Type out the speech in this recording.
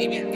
Amen.